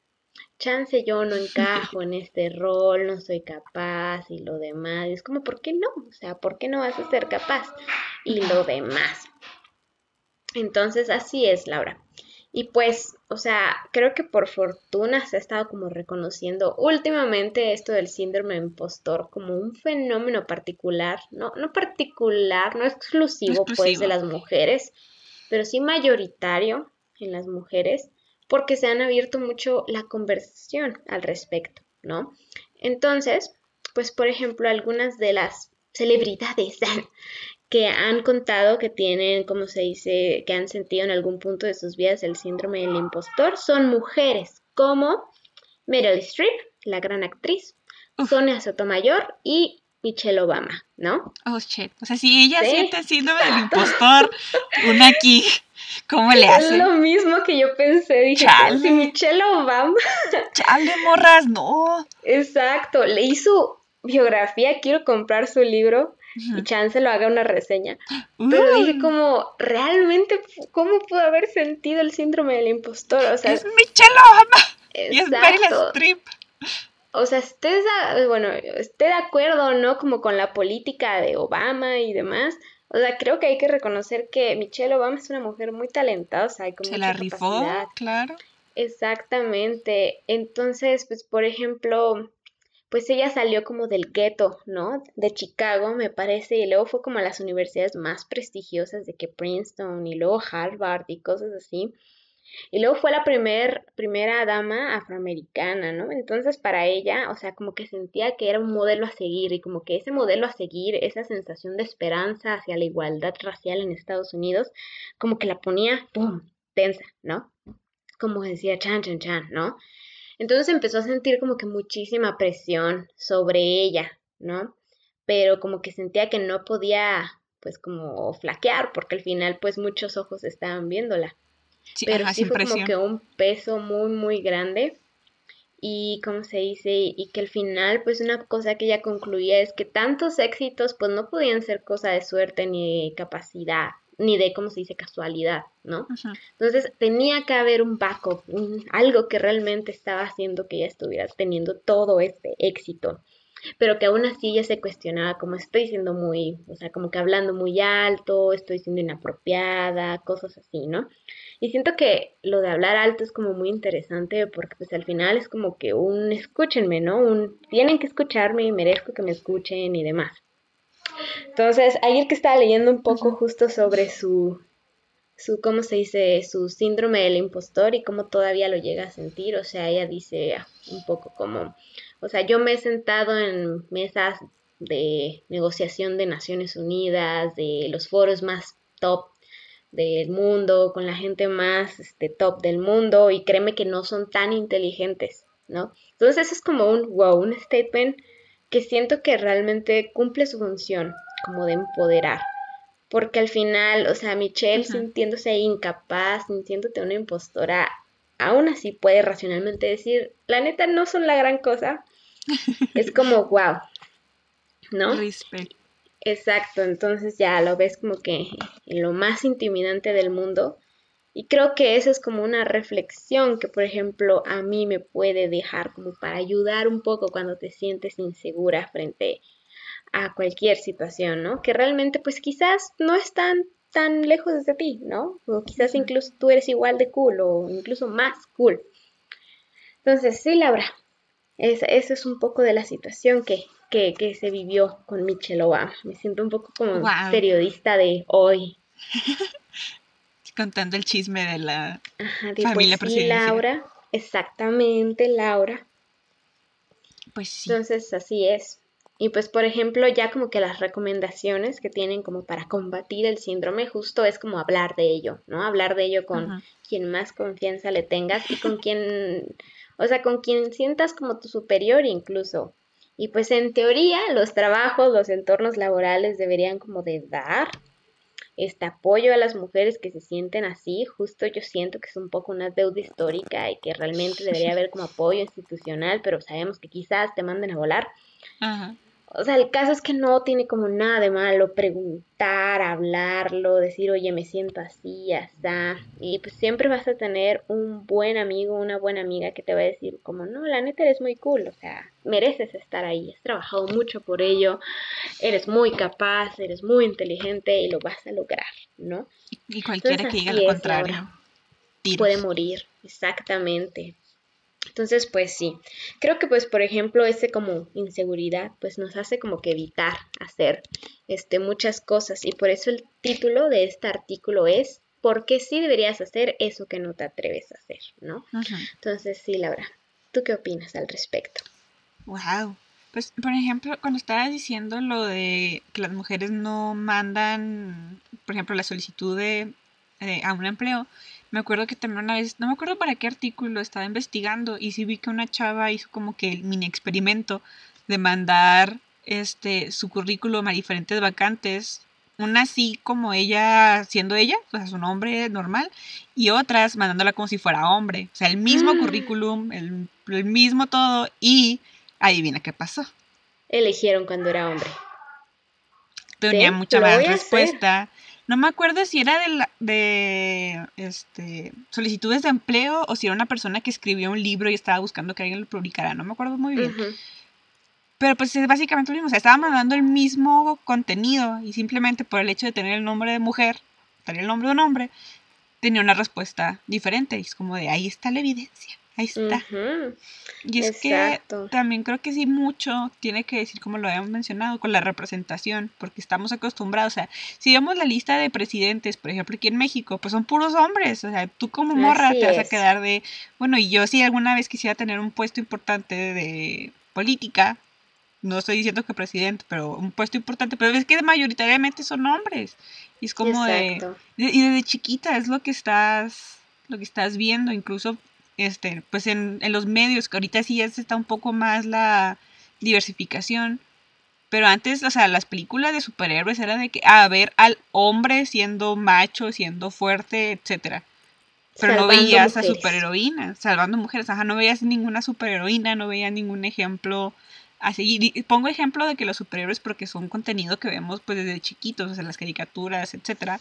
chance yo no encajo en este rol, no soy capaz y lo demás. Y es como, ¿por qué no? O sea, ¿por qué no vas a ser capaz? Y lo demás. Entonces, así es, Laura. Y pues, o sea, creo que por fortuna se ha estado como reconociendo últimamente esto del síndrome impostor como un fenómeno particular, no, no particular, no exclusivo, pues de las mujeres, pero sí mayoritario en las mujeres porque se han abierto mucho la conversación al respecto, ¿no? Entonces, pues por ejemplo, algunas de las celebridades que han contado que tienen, como se dice, que han sentido en algún punto de sus vidas el síndrome del impostor, son mujeres como Meryl Streep, la gran actriz, Sonia Sotomayor y Michelle Obama, ¿no? Oh, shit. O sea, si ella siente el síndrome del impostor, una aquí ¿Cómo le hace? Es lo mismo que yo pensé. Dije, si Michelle Obama. Chale, morras, no. Exacto. Leí su biografía, quiero comprar su libro y chance lo haga una reseña. Pero dije como, realmente, ¿cómo pudo haber sentido el síndrome del impostor? O sea, es Michelle Obama. Y es Meryl Streep. O sea, estés, bueno, esté de acuerdo, ¿no? Como con la política de Obama y demás, o sea, creo que hay que reconocer que Michelle Obama es una mujer muy talentosa y con Se la rifó, claro. Exactamente. Entonces, pues, por ejemplo, pues ella salió como del gueto, ¿no? De Chicago, me parece, y luego fue como a las universidades más prestigiosas de que Princeton y luego Harvard y cosas así. Y luego fue la primer, primera dama afroamericana, ¿no? Entonces para ella, o sea, como que sentía que era un modelo a seguir y como que ese modelo a seguir, esa sensación de esperanza hacia la igualdad racial en Estados Unidos, como que la ponía, ¡pum!, tensa, ¿no? Como decía chan, chan, chan, ¿no? Entonces empezó a sentir como que muchísima presión sobre ella, ¿no? Pero como que sentía que no podía, pues como flaquear, porque al final, pues muchos ojos estaban viéndola pero sí fue como que un peso muy, muy grande. y cómo se dice y que al final pues una cosa que ella concluía es que tantos éxitos pues no podían ser cosa de suerte ni de capacidad ni de cómo se dice casualidad, ¿no? Entonces tenía que haber un backup, algo que realmente estaba haciendo que ella estuviera teniendo todo este éxito pero que aún así ella se cuestionaba como estoy siendo muy, o sea, como que hablando muy alto, estoy siendo inapropiada, cosas así, ¿no? Y siento que lo de hablar alto es como muy interesante porque pues al final es como que un escúchenme, ¿no? Un tienen que escucharme y merezco que me escuchen y demás. Entonces, ayer que estaba leyendo un poco justo sobre su su, ¿cómo se dice? Su síndrome del impostor y cómo todavía lo llega a sentir. O sea, ella dice un poco como, o sea, yo me he sentado en mesas de negociación de Naciones Unidas, de los foros más top del mundo, con la gente más este, top del mundo y créeme que no son tan inteligentes, ¿no? Entonces eso es como un wow, un statement que siento que realmente cumple su función como de empoderar, porque al final, o sea, Michelle sintiéndose incapaz, sintiéndote una impostora, aún así puede racionalmente decir, la neta no son la gran cosa. es como, wow, ¿no? Respect. Exacto, entonces ya lo ves como que en lo más intimidante del mundo. Y creo que eso es como una reflexión que, por ejemplo, a mí me puede dejar como para ayudar un poco cuando te sientes insegura frente a cualquier situación, ¿no? Que realmente pues quizás no están tan lejos de ti, ¿no? O quizás incluso tú eres igual de cool o incluso más cool. Entonces, sí, Laura, esa, es un poco de la situación que, que, que se vivió con Michelle Obama. Me siento un poco como periodista de hoy. Contando el chisme de la familia pues, sí, Laura, exactamente, Laura. Pues sí. Entonces, así es. Y pues, por ejemplo, ya como que las recomendaciones que tienen como para combatir el síndrome, justo es como hablar de ello, ¿no? Hablar de ello con quien más confianza le tengas y con quien, o sea, con quien sientas como tu superior incluso. Y pues en teoría los trabajos, los entornos laborales deberían como de dar este apoyo a las mujeres que se sienten así, justo yo siento que es un poco una deuda histórica y que realmente debería haber como apoyo institucional, pero sabemos que quizás te manden a volar. Ajá. O sea, el caso es que no tiene como nada de malo preguntar, hablarlo, decir, oye, me siento así, está. Y pues siempre vas a tener un buen amigo, una buena amiga que te va a decir, como, no, la neta eres muy cool, o sea, mereces estar ahí, has trabajado mucho por ello, eres muy capaz, eres muy inteligente y lo vas a lograr, ¿no? Y cualquiera que diga lo contrario. Puede morir, exactamente. Entonces, pues sí, creo que pues por ejemplo ese como inseguridad pues nos hace como que evitar hacer este muchas cosas y por eso el título de este artículo es ¿por qué sí deberías hacer eso que no te atreves a hacer? ¿no? Entonces, sí, Laura, ¿tú qué opinas al respecto? Wow. Pues, por ejemplo, cuando estabas diciendo lo de que las mujeres no mandan, por ejemplo, la solicitud de, a un empleo, me acuerdo que también una vez, no me acuerdo para qué artículo estaba investigando y sí vi que una chava hizo como que el mini experimento de mandar este su currículum a diferentes vacantes, una así como ella siendo ella, o sea, su nombre normal, y otras mandándola como si fuera hombre, o sea, el mismo mm. currículum, el, el mismo todo y adivina qué pasó. Eligieron cuando era hombre. Tenía mucha más respuesta. No me acuerdo si era de, de este, solicitudes de empleo o si era una persona que escribió un libro y estaba buscando que alguien lo publicara. No me acuerdo muy bien. Pero pues es básicamente lo mismo. O sea, estaba mandando el mismo contenido y simplemente por el hecho de tener el nombre de mujer, tener el nombre de un hombre, tenía una respuesta diferente. Y es como de ahí está la evidencia. Ahí está. Y es que también creo que sí mucho tiene que decir, como lo habíamos mencionado, con la representación, porque estamos acostumbrados, o sea, si vemos la lista de presidentes, por ejemplo, aquí en México, pues son puros hombres, o sea, tú como morra te vas a quedar de, bueno, y yo si alguna vez quisiera tener un puesto importante de política, no estoy diciendo que presidente, pero un puesto importante, pero es que mayoritariamente son hombres. Y es como de, y desde chiquita es lo que estás lo que estás viendo, incluso este, pues en, en los medios, que ahorita sí ya está un poco más la diversificación. Pero antes, o sea, las películas de superhéroes era de que, a ver al hombre siendo macho, siendo fuerte, etcétera. pero no veías a superheroínas, salvando mujeres, ajá, no veías ninguna superheroína, no veías ningún ejemplo así. pongo ejemplo de que los superhéroes, porque son contenido que vemos pues desde chiquitos, o sea, las caricaturas, etcétera.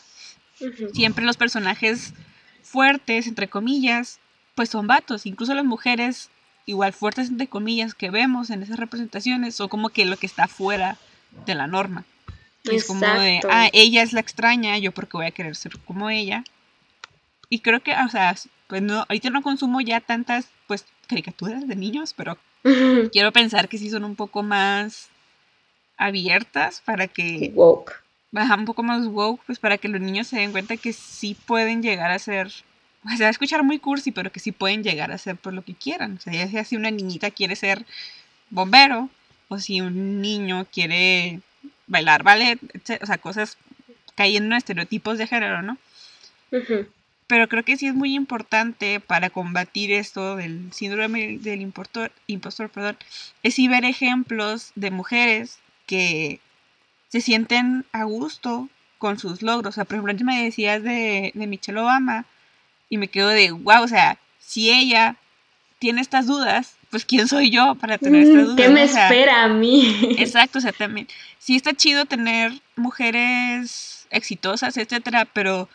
Siempre los personajes fuertes, entre comillas, pues son vatos. Incluso las mujeres, igual fuertes, entre comillas, que vemos en esas representaciones, son como que lo que está fuera de la norma. es como de, ah, ella es la extraña, yo porque voy a querer ser como ella. Y creo que, o sea, pues no, ahorita no consumo ya tantas, pues, caricaturas de niños, pero quiero pensar que sí son un poco más abiertas para que... Woke. Baja un poco más woke, pues para que los niños se den cuenta que sí pueden llegar a ser... O sea, va a escuchar muy cursi, pero que sí pueden llegar a ser por lo que quieran. O sea, ya sea si una niñita quiere ser bombero, o si un niño quiere bailar ballet, o sea, cosas cayendo en estereotipos de género, ¿no? Pero creo que sí es muy importante para combatir esto del síndrome del impostor, impostor perdón, es sí ver ejemplos de mujeres que se sienten a gusto con sus logros. O sea, por ejemplo, antes me decías de, de Michelle Obama y me quedo de, wow, o sea, si ella tiene estas dudas, pues quién soy yo para tener estas dudas. ¿Qué me espera a mí? Exacto, o sea, también, sí está chido tener mujeres exitosas, etcétera, pero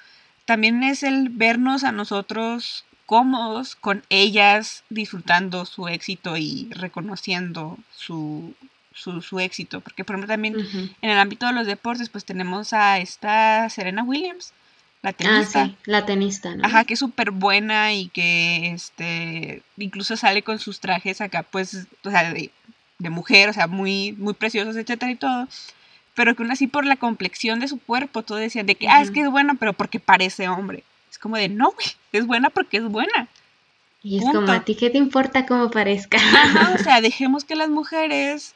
también es el vernos a nosotros cómodos con ellas disfrutando su éxito y reconociendo su, su, éxito. Porque, por ejemplo, también en el ámbito de los deportes, pues tenemos a esta Serena Williams, la tenista. Ah, sí, la tenista, ¿no? Ajá, que es súper buena y que este incluso sale con sus trajes acá, pues, o sea, de, de mujer, o sea, muy, muy preciosos, etcétera y todo pero que aún así por la complexión de su cuerpo, todo decían de que, ah, es que es buena, pero porque parece hombre. Es como de, no, güey, es buena porque es buena. Y es como, ¿a ti qué te importa cómo parezca? Ajá, o sea, dejemos que las mujeres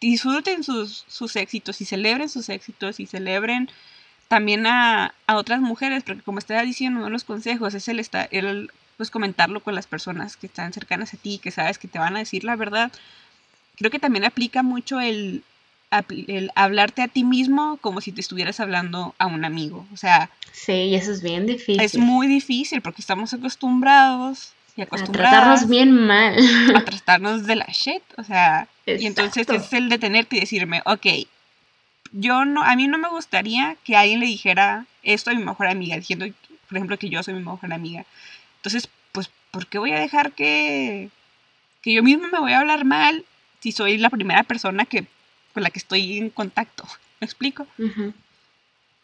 disfruten sus, sus éxitos y celebren sus éxitos y celebren también a, a, otras mujeres, porque como estaba diciendo, uno de los consejos es el, estar, el pues comentarlo con las personas que están cercanas a ti, que sabes que te van a decir la verdad. Creo que también aplica mucho el, el hablarte a ti mismo como si te estuvieras hablando a un amigo. O sea. Sí, y eso es bien difícil. Es muy difícil porque estamos acostumbrados y acostumbrados. A tratarnos bien mal. A tratarnos de la shit. O sea. Y entonces es el detenerte y decirme, ok, yo no, a mí no me gustaría que alguien le dijera esto a mi mejor amiga, diciendo, por ejemplo, que yo soy mi mejor amiga. Entonces, pues, ¿por qué voy a dejar que, que yo mismo me voy a hablar mal si soy la primera persona que con la que estoy en contacto. ¿Me explico?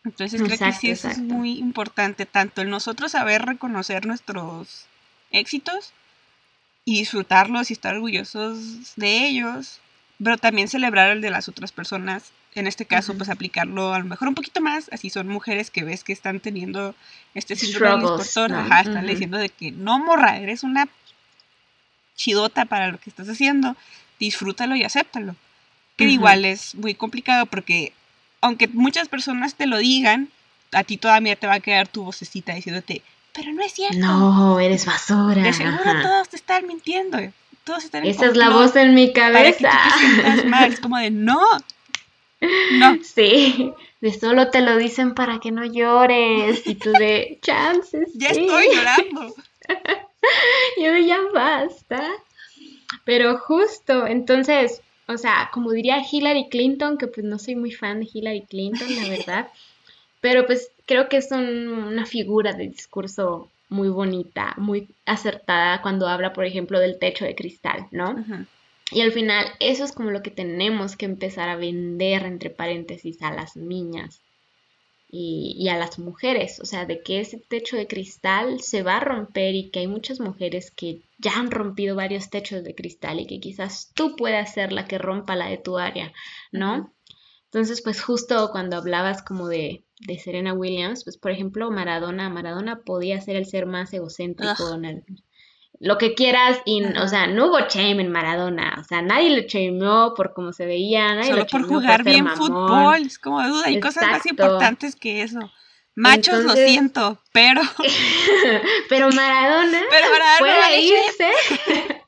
Entonces creo que sí eso es muy importante, tanto el nosotros saber reconocer nuestros éxitos y disfrutarlos y estar orgullosos de ellos, pero también celebrar el de las otras personas. En este caso, pues aplicarlo a lo mejor un poquito más, así son mujeres que ves que están teniendo este síndrome de impostor, ajá, están diciendo de que no morra, eres una chidota para lo que estás haciendo, disfrútalo y acéptalo que igual es muy complicado porque aunque muchas personas te lo digan, a ti todavía te va a quedar tu vocecita diciéndote, pero no es cierto. No, eres basura. De seguro todos te están mintiendo. Todos están Esa es la voz en mi cabeza. Es como de, no. No. Sí, de solo te lo dicen para que no llores. Y tú de, chances. Ya estoy llorando. Yo de, ya basta. Pero justo, entonces, o sea, como diría Hillary Clinton, que pues no soy muy fan de Hillary Clinton, la verdad, pero pues creo que es una figura de discurso muy bonita, muy acertada cuando habla, por ejemplo, del techo de cristal, ¿no? Y al final eso es como lo que tenemos que empezar a vender, entre paréntesis, a las niñas y, a las mujeres, o sea, de que ese techo de cristal se va a romper y que hay muchas mujeres que ya han rompido varios techos de cristal y que quizás tú puedas ser la que rompa la de tu área, ¿no? Entonces, pues justo cuando hablabas como de, de, Serena Williams, pues por ejemplo, Maradona, Maradona podía ser el ser más egocéntrico, el, lo que quieras, y, o sea, no hubo shame en Maradona, o sea, nadie le shameó por cómo se veía, nadie Solo por jugar bien fútbol, es como duda, hay cosas más importantes que eso. Machos, lo siento, pero... pero Maradona, pero Maradona puede irse,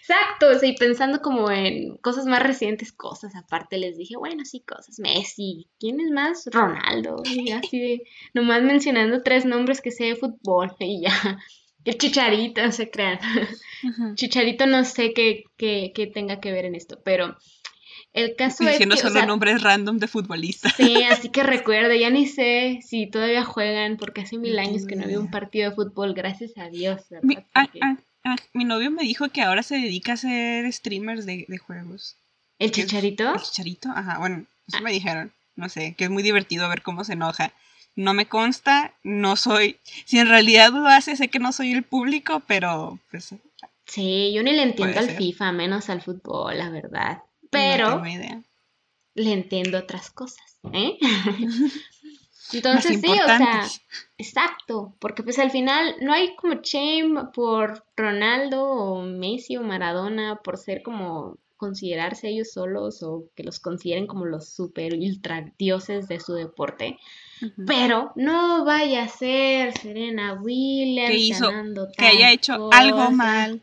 Exacto, o sea, y pensando como en cosas más recientes, cosas aparte, les dije, bueno, sí, cosas, Messi, ¿quién es más? Ronaldo, y así de, nomás mencionando tres nombres que sé de fútbol, y ya, el Chicharito, no se crean, Chicharito no sé qué, qué, qué tenga que ver en esto, pero el caso Diciendo es que, o solo sea, nombres random de futbolistas. Sí, así que recuerdo, ya ni sé si todavía juegan, porque hace mil años que no había un partido de fútbol, gracias a Dios, ¿verdad? Mi, ah, ah, ah, mi novio me dijo que ahora se dedica a ser streamers de, de juegos. ¿El chicharito? ¿El chicharito? Ajá, bueno, eso me dijeron. No sé, que es muy divertido ver cómo se enoja. No me consta, no soy. Si en realidad lo hace, sé que no soy el público, pero pues. Sí, yo ni le entiendo al ser. FIFA, menos al fútbol, la verdad. No Pero tengo idea. le entiendo otras cosas, ¿eh? Entonces sí, o sea, exacto, porque pues al final no hay como shame por Ronaldo o Messi o Maradona por ser como considerarse ellos solos o que los consideren como los super ultra dioses de su deporte. Pero no vaya a ser Serena Williams Que hizo- que haya hecho algo mal.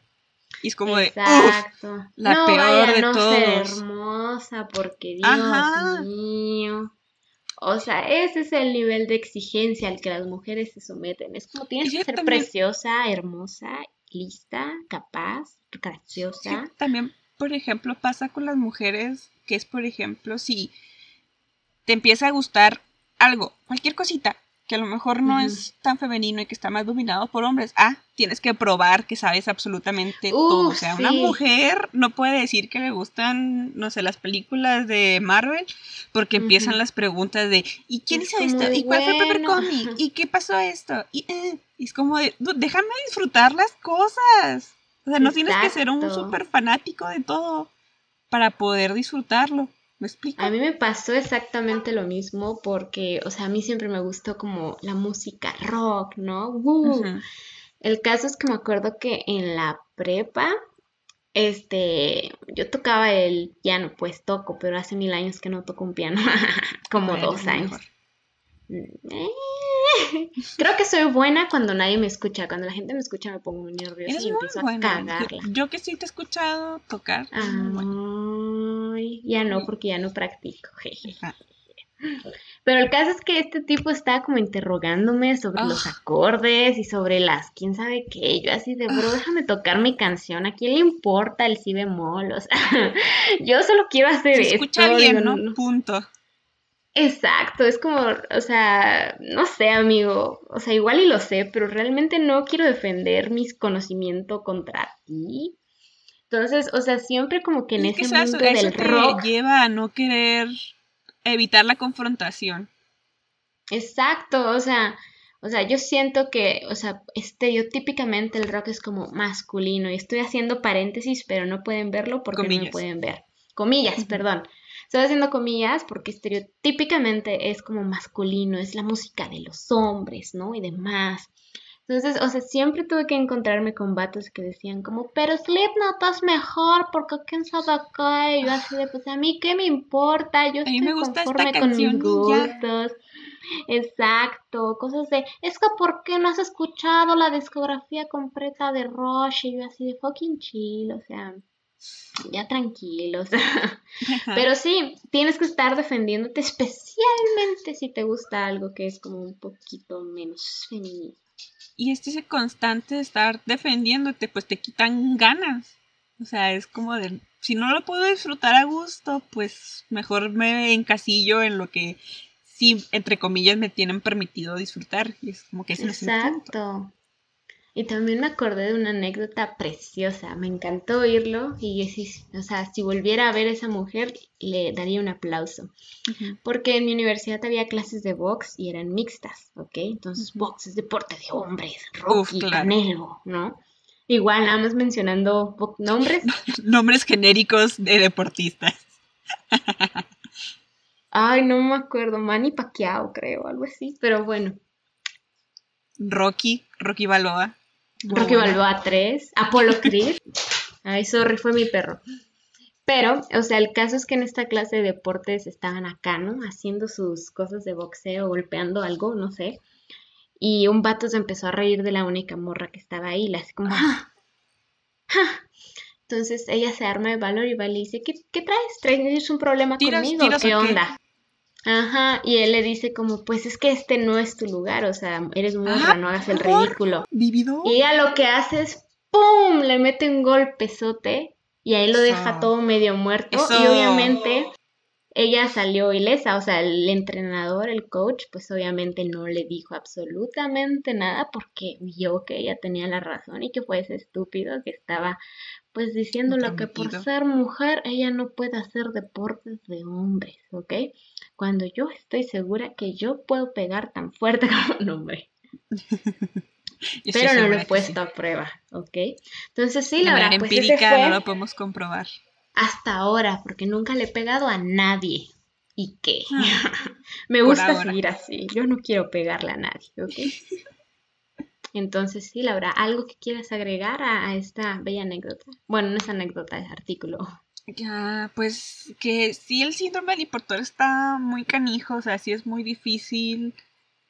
Y es como de. "Uf, Exacto. la no peor vaya a de no ser todos. hermosa porque Dios Ajá. mío. O sea, ese es el nivel de exigencia al que las mujeres se someten. Es como tienes que ser también- preciosa, hermosa, lista, capaz, Sí, graciosa. también, por ejemplo, pasa con las mujeres, que es, por ejemplo, si te empieza a gustar algo, cualquier cosita, que a lo mejor no es tan femenino y que está más dominado por hombres, ah, tienes que probar que sabes absolutamente todo. O sea, una mujer no puede decir que le gustan, no sé, las películas de Marvel, porque empiezan las preguntas de, ¿y quién Es hizo esto? ¿Y cuál fue el primer cómic? ¿Y qué pasó esto? Y, eh, y es como de, "Du- déjame disfrutar las cosas. O sea, no tienes que ser un súper fanático de todo para poder disfrutarlo. ¿Me explico? A mí me pasó exactamente lo mismo porque, o sea, a mí siempre me gustó como la música rock, ¿no? ¡Woo! El caso es que me acuerdo que en la prepa, este, yo tocaba el piano, pues toco, pero hace mil años que no toco un piano, como dos años. Creo que soy buena cuando nadie me escucha, cuando la gente me escucha me pongo muy nerviosa y empiezo a cagarla. Yo, yo que sí te he escuchado tocar. Ay, ya no, porque ya no practico. Ajá. Pero el caso es que este tipo estaba como interrogándome sobre los Ah. acordes y sobre las quién sabe qué. Yo así de, bro, déjame tocar mi canción. ¿A quién le importa el si bemol? O sea, yo solo quiero hacer Se esto. escucha bien, digo, ¿no? Punto. Exacto, es como, o sea, no sé, amigo. O sea, igual y lo sé, pero realmente no quiero defender mis conocimientos contra ti. Entonces, o sea, siempre como que en Es que ese sabes, mundo eso del te rock. lleva a no querer evitar la confrontación. Exacto, o sea, o sea, yo siento que, o sea, estereotípicamente el rock es como masculino y estoy haciendo paréntesis, pero no pueden verlo porque no me Comillas. pueden ver. Comillas, perdón. Estoy haciendo comillas porque estereotípicamente es como masculino, es la música de los hombres, ¿no? Y demás. Entonces, o sea, siempre tuve que encontrarme con vatos que decían como, pero Slipknot es mejor porque quién sabe qué. Y yo así de, pues a mí qué me importa, yo A estoy conforme con mis ya. gustos. Exacto, cosas de, es que ¿por qué no has escuchado la discografía completa de Rush? Y yo así de fucking chill, o sea, ya tranquilos. Pero sí, tienes que estar defendiéndote, especialmente si te gusta algo que es como un poquito menos femenino. Y este ese constante de estar defendiéndote, pues te quitan ganas. O sea, es como de, si no lo puedo disfrutar a gusto, pues mejor me encasillo en lo que sí, entre comillas, me tienen permitido disfrutar. Y es como que es. Exacto. Y también me acordé de una anécdota preciosa. Me encantó oírlo y o sea, si volviera a ver a esa mujer, le daría un aplauso. Porque en mi universidad había clases de box y eran mixtas, ¿ok? Entonces, box es deporte de hombres, Rocky. Canelo, ¿no? Igual, nada más mencionando nombres. Nombres genéricos de deportistas. Ay, no me acuerdo, Manny Pacquiao, creo, algo así. Pero bueno, Rocky, Rocky Balboa. Muy Rocky buena. Balboa 3, Apollo Creed. Ay, sorry, fue mi perro. Pero, o sea, el caso es que en esta clase de deportes estaban acá, ¿no? Haciendo sus cosas de boxeo, golpeando algo, no sé. Y un vato se empezó a reír de la única morra que estaba ahí, la así como, ¡Ja! ¡Ja! Entonces ella se arma de valor y va y le dice, ¿qué, qué traes? ¿Traes un problema ¿Tiras- conmigo? tiras o ¿Qué qué?" onda? Ajá, y él le dice como, pues es que este no es tu lugar, o sea, eres morra, Ah, no hagas el ridículo. Vivido. Y ella lo que hace es, ¡pum! Le mete un golpezote y ahí lo deja todo medio muerto. Y obviamente ella salió ilesa, o sea, el entrenador, el coach, pues obviamente no le dijo absolutamente nada porque vio que ella tenía la razón y que fue ese estúpido que estaba pues diciendo lo que por ser mujer ella no puede hacer deportes de hombres, ¿ok? Cuando yo estoy segura que yo puedo pegar tan fuerte como un hombre pero no lo he puesto sí. a prueba, ¿ok? Entonces sí, De la verdad, pues ese empírica fue no lo podemos comprobar. hasta ahora, porque nunca le he pegado a nadie. ¿Y qué? Ah, Me gusta ahora. seguir así, yo no quiero pegarle a nadie, ¿ok? Entonces sí, Laura, ¿algo que quieras agregar a, a esta bella anécdota? Bueno, no es anécdota, es artículo. Ya, pues que sí el síndrome del impostor está muy canijo, o sea, sí es muy difícil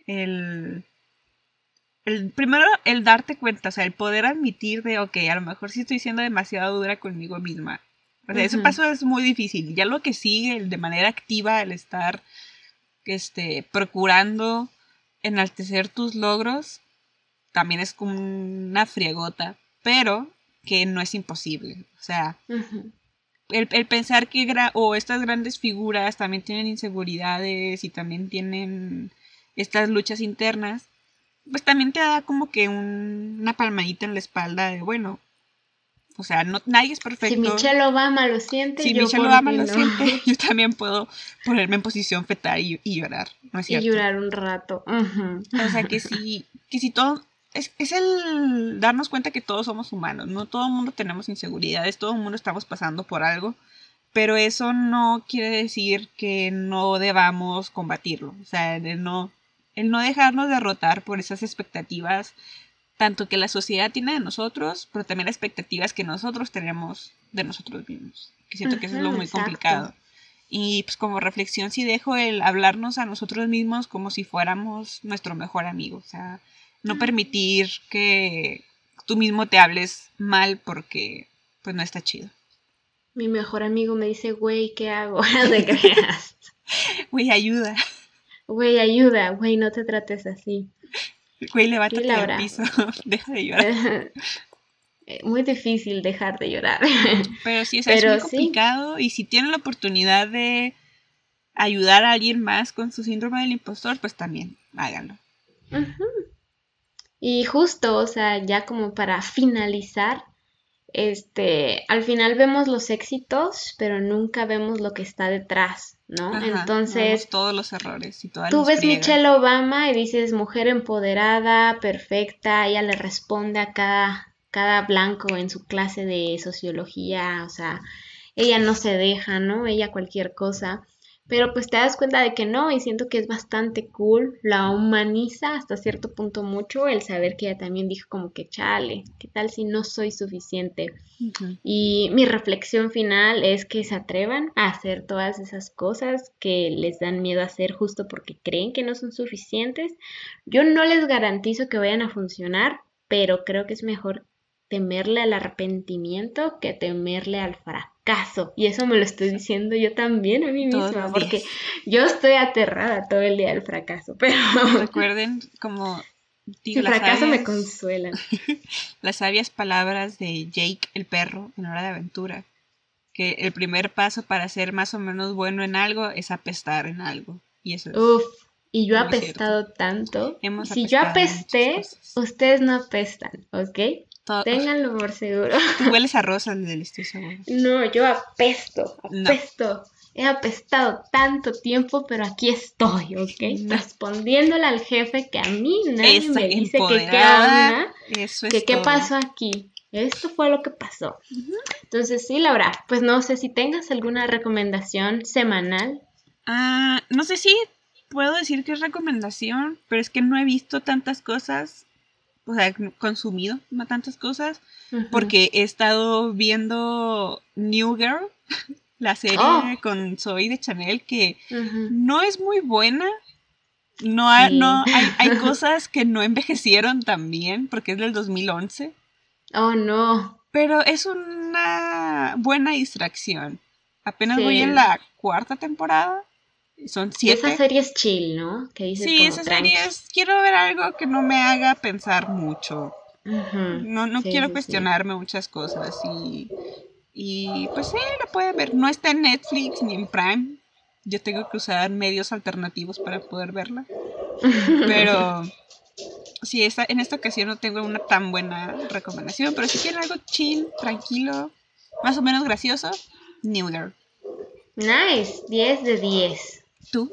el, el primero el darte cuenta, o sea, el poder admitir de, ok, a lo mejor sí estoy siendo demasiado dura conmigo misma. O sea, ese paso es muy difícil. Ya lo que sigue, el de manera activa, el estar este, procurando enaltecer tus logros, también es como una friegota, pero que no es imposible. O sea. El, el pensar que gra- o estas grandes figuras también tienen inseguridades y también tienen estas luchas internas, pues también te da como que un- una palmadita en la espalda de, bueno, o sea, no, nadie es perfecto. Si Michelle Obama lo siente, Si yo Michelle Obama lo no? siente, yo también puedo ponerme en posición fetal y, y llorar, ¿no es Y cierto? llorar un rato. O sea, que si, que si todo... Es, es el darnos cuenta que todos somos humanos, no todo el mundo tenemos inseguridades, todo el mundo estamos pasando por algo, pero eso no quiere decir que no debamos combatirlo, o sea, el no, el no dejarnos derrotar por esas expectativas, tanto que la sociedad tiene de nosotros, pero también las expectativas que nosotros tenemos de nosotros mismos, que siento que eso es lo muy exacto. complicado. Y pues como reflexión sí dejo el hablarnos a nosotros mismos como si fuéramos nuestro mejor amigo. O sea, no permitir que tú mismo te hables mal porque pues no está chido. Mi mejor amigo me dice, güey, ¿qué hago? No te creas. Güey, ayuda. Güey, ayuda, güey, no te trates así. Güey, levántate Sí, del piso. Deja de llorar. Eh, Muy difícil dejar de llorar. Pero sí, o sea, Pero es muy sí. complicado. Y si tienen la oportunidad de ayudar a alguien más con su síndrome del impostor, pues también háganlo. Y justo, o sea, ya como para finalizar, este, al final vemos los éxitos, pero nunca vemos lo que está detrás, ¿no? Ajá, vemos Entonces, todos los errores y todas tú ves friegas. Michelle Obama y dices mujer empoderada, perfecta, ella le responde a cada, cada blanco en su clase de sociología, o sea, ella no se deja, ¿no? Ella cualquier cosa. Pero pues te das cuenta de que no, y siento que es bastante cool, la humaniza hasta cierto punto mucho el saber que ella también dijo como que chale, ¿qué tal si no soy suficiente? Y mi reflexión final es que se atrevan a hacer todas esas cosas que les dan miedo a hacer justo porque creen que no son suficientes. Yo no les garantizo que vayan a funcionar, pero creo que es mejor temerle al arrepentimiento que temerle al fracaso. Y eso me lo estoy diciendo yo también a mí misma, porque yo estoy aterrada todo el día del fracaso, pero Recuerden como si digo, las fracaso me consuelan. las sabias palabras de Jake el perro en Hora de Aventura, que el primer paso para ser más o menos bueno en algo es apestar en algo. Y eso es... Uf, y yo he cierto. apestado tanto. Hemos si yo apestado apesté, ustedes no apestan, ¿ok? Todo- Ténganlo por seguro. Tú hueles a rosa, estoy seguro. No, yo apesto, No. apesto. He apestado tanto tiempo, pero aquí estoy, ¿ok? No. Respondiéndole al jefe que a mí nadie Esa me dice que qué onda, Eso es que qué todo. pasó aquí. Esto fue lo que pasó. Entonces, sí, Laura, pues no sé si tengas alguna recomendación semanal. Ah, no sé si puedo decir que es recomendación, pero es que no he visto tantas cosas, o sea, consumido no tantas cosas, porque he estado viendo New Girl, la serie Oh. con Zoe de Chanel, que no es muy buena. No, ha- Sí. no hay, hay cosas que no envejecieron tan bien, porque es del 2011. Oh, no. Pero es una buena distracción. Apenas Sí. voy en la cuarta temporada. Son siete. Esa serie es chill, ¿no? Que dices Sí, como esa tranqui. serie es. Quiero ver algo que no me haga pensar mucho. No, no Sí, quiero sí, sí. cuestionarme muchas cosas. Y, y pues sí, la pueden ver. No está en Netflix ni en Prime. Yo tengo que usar medios alternativos para poder verla. Pero sí, esta, en esta ocasión no tengo una tan buena recomendación. Pero si quieren algo chill, tranquilo, más o menos gracioso, New Girl. Nice, 10 de 10. ¿Tú?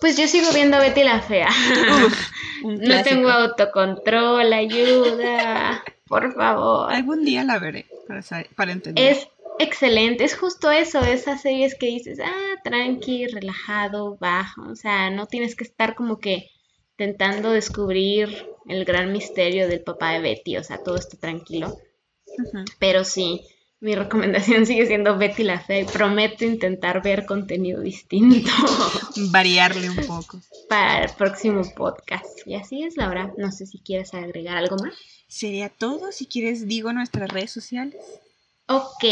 Pues yo sigo viendo Betty la Fea. Uf, no tengo autocontrol, ayuda. Por favor. Algún día la veré para, sa- para entender. Es excelente, es justo eso, esas series que dices, ah, tranqui, relajado, bajo, o sea, no tienes que estar como que intentando descubrir el gran misterio del papá de Betty, o sea, todo está tranquilo, pero sí, mi recomendación sigue siendo Betty la Fea y prometo intentar ver contenido distinto Variarle un poco. para el próximo podcast. Y así es, Laura, no sé si quieres agregar algo más. Sería todo. Si quieres, digo nuestras redes sociales. Ok,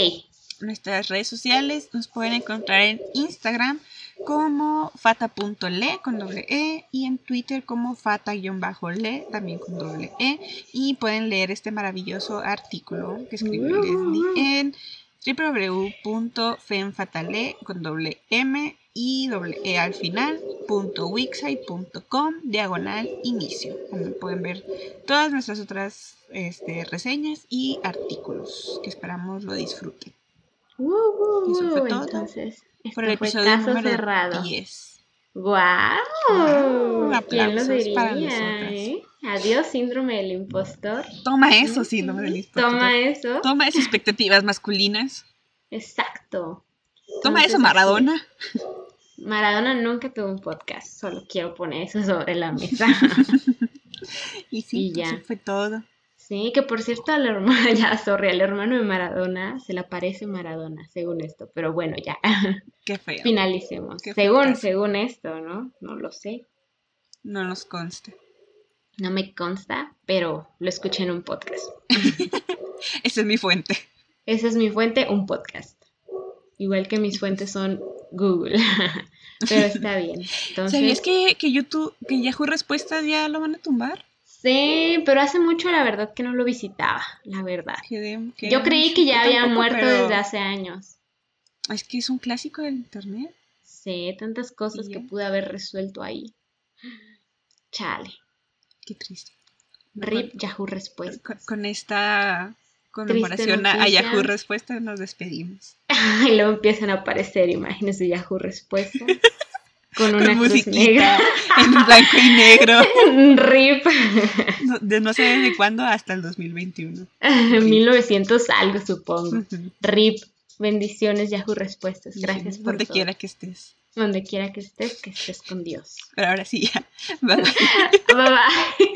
Nuestras redes sociales nos pueden encontrar en Instagram como fata.le con doble E y en Twitter como fata-le también con doble E. Y pueden leer este maravilloso artículo que escribió Leslie en www.femfatale con doble M y doble E al final punto diagonal inicio donde pueden ver todas nuestras otras este, reseñas y artículos que esperamos lo disfruten Uh, Eso fue todo entonces, por el fue episodio caso número cerrado. 10 ¡Guau! Guau, ¿Quién lo diría? para eh? Adiós, síndrome del impostor. toma eso síndrome del impostor. Toma eso. toma esas expectativas masculinas Exacto. toma eso Maradona. Maradona nunca tuvo un podcast. Solo quiero poner eso sobre la mesa. y sí Y ya. eso fue todo sí, que por cierto, al hermano, ya, sorry, al hermano de Maradona se le parece Maradona, según esto. Pero bueno, ya. qué feo Finalicemos. Qué según, según esto, ¿no? No lo sé. no nos consta No me consta, pero lo escuché en un podcast. esa es mi fuente Esa es mi fuente, un podcast. Igual que mis fuentes son Google. Pero está bien. Entonces, ¿Sabías que, que YouTube, que Yahoo Respuestas ya lo van a tumbar? Sí, pero hace mucho la verdad que no lo visitaba, la verdad. Yo creí que ya había tampoco, muerto pero desde hace años. Es que es un clásico del internet. Sí, tantas cosas que ya. pude haber resuelto ahí. Chale. Qué triste. RIP Yahoo Con, Respuestas. con esta conmemoración a. Yahoo Respuestas nos despedimos. Y luego empiezan a aparecer imágenes de Yahoo Respuestas. Con una Con cruz negra. en blanco y negro. RIP. No, de no sé desde cuándo hasta el 2021. 1900 algo, supongo. RIP. Bendiciones, Yahoo Respuestas. Gracias por Donde todo. quiera que estés. Donde quiera que estés, que estés con Dios. Pero ahora sí, ya. Bye. Bye bye.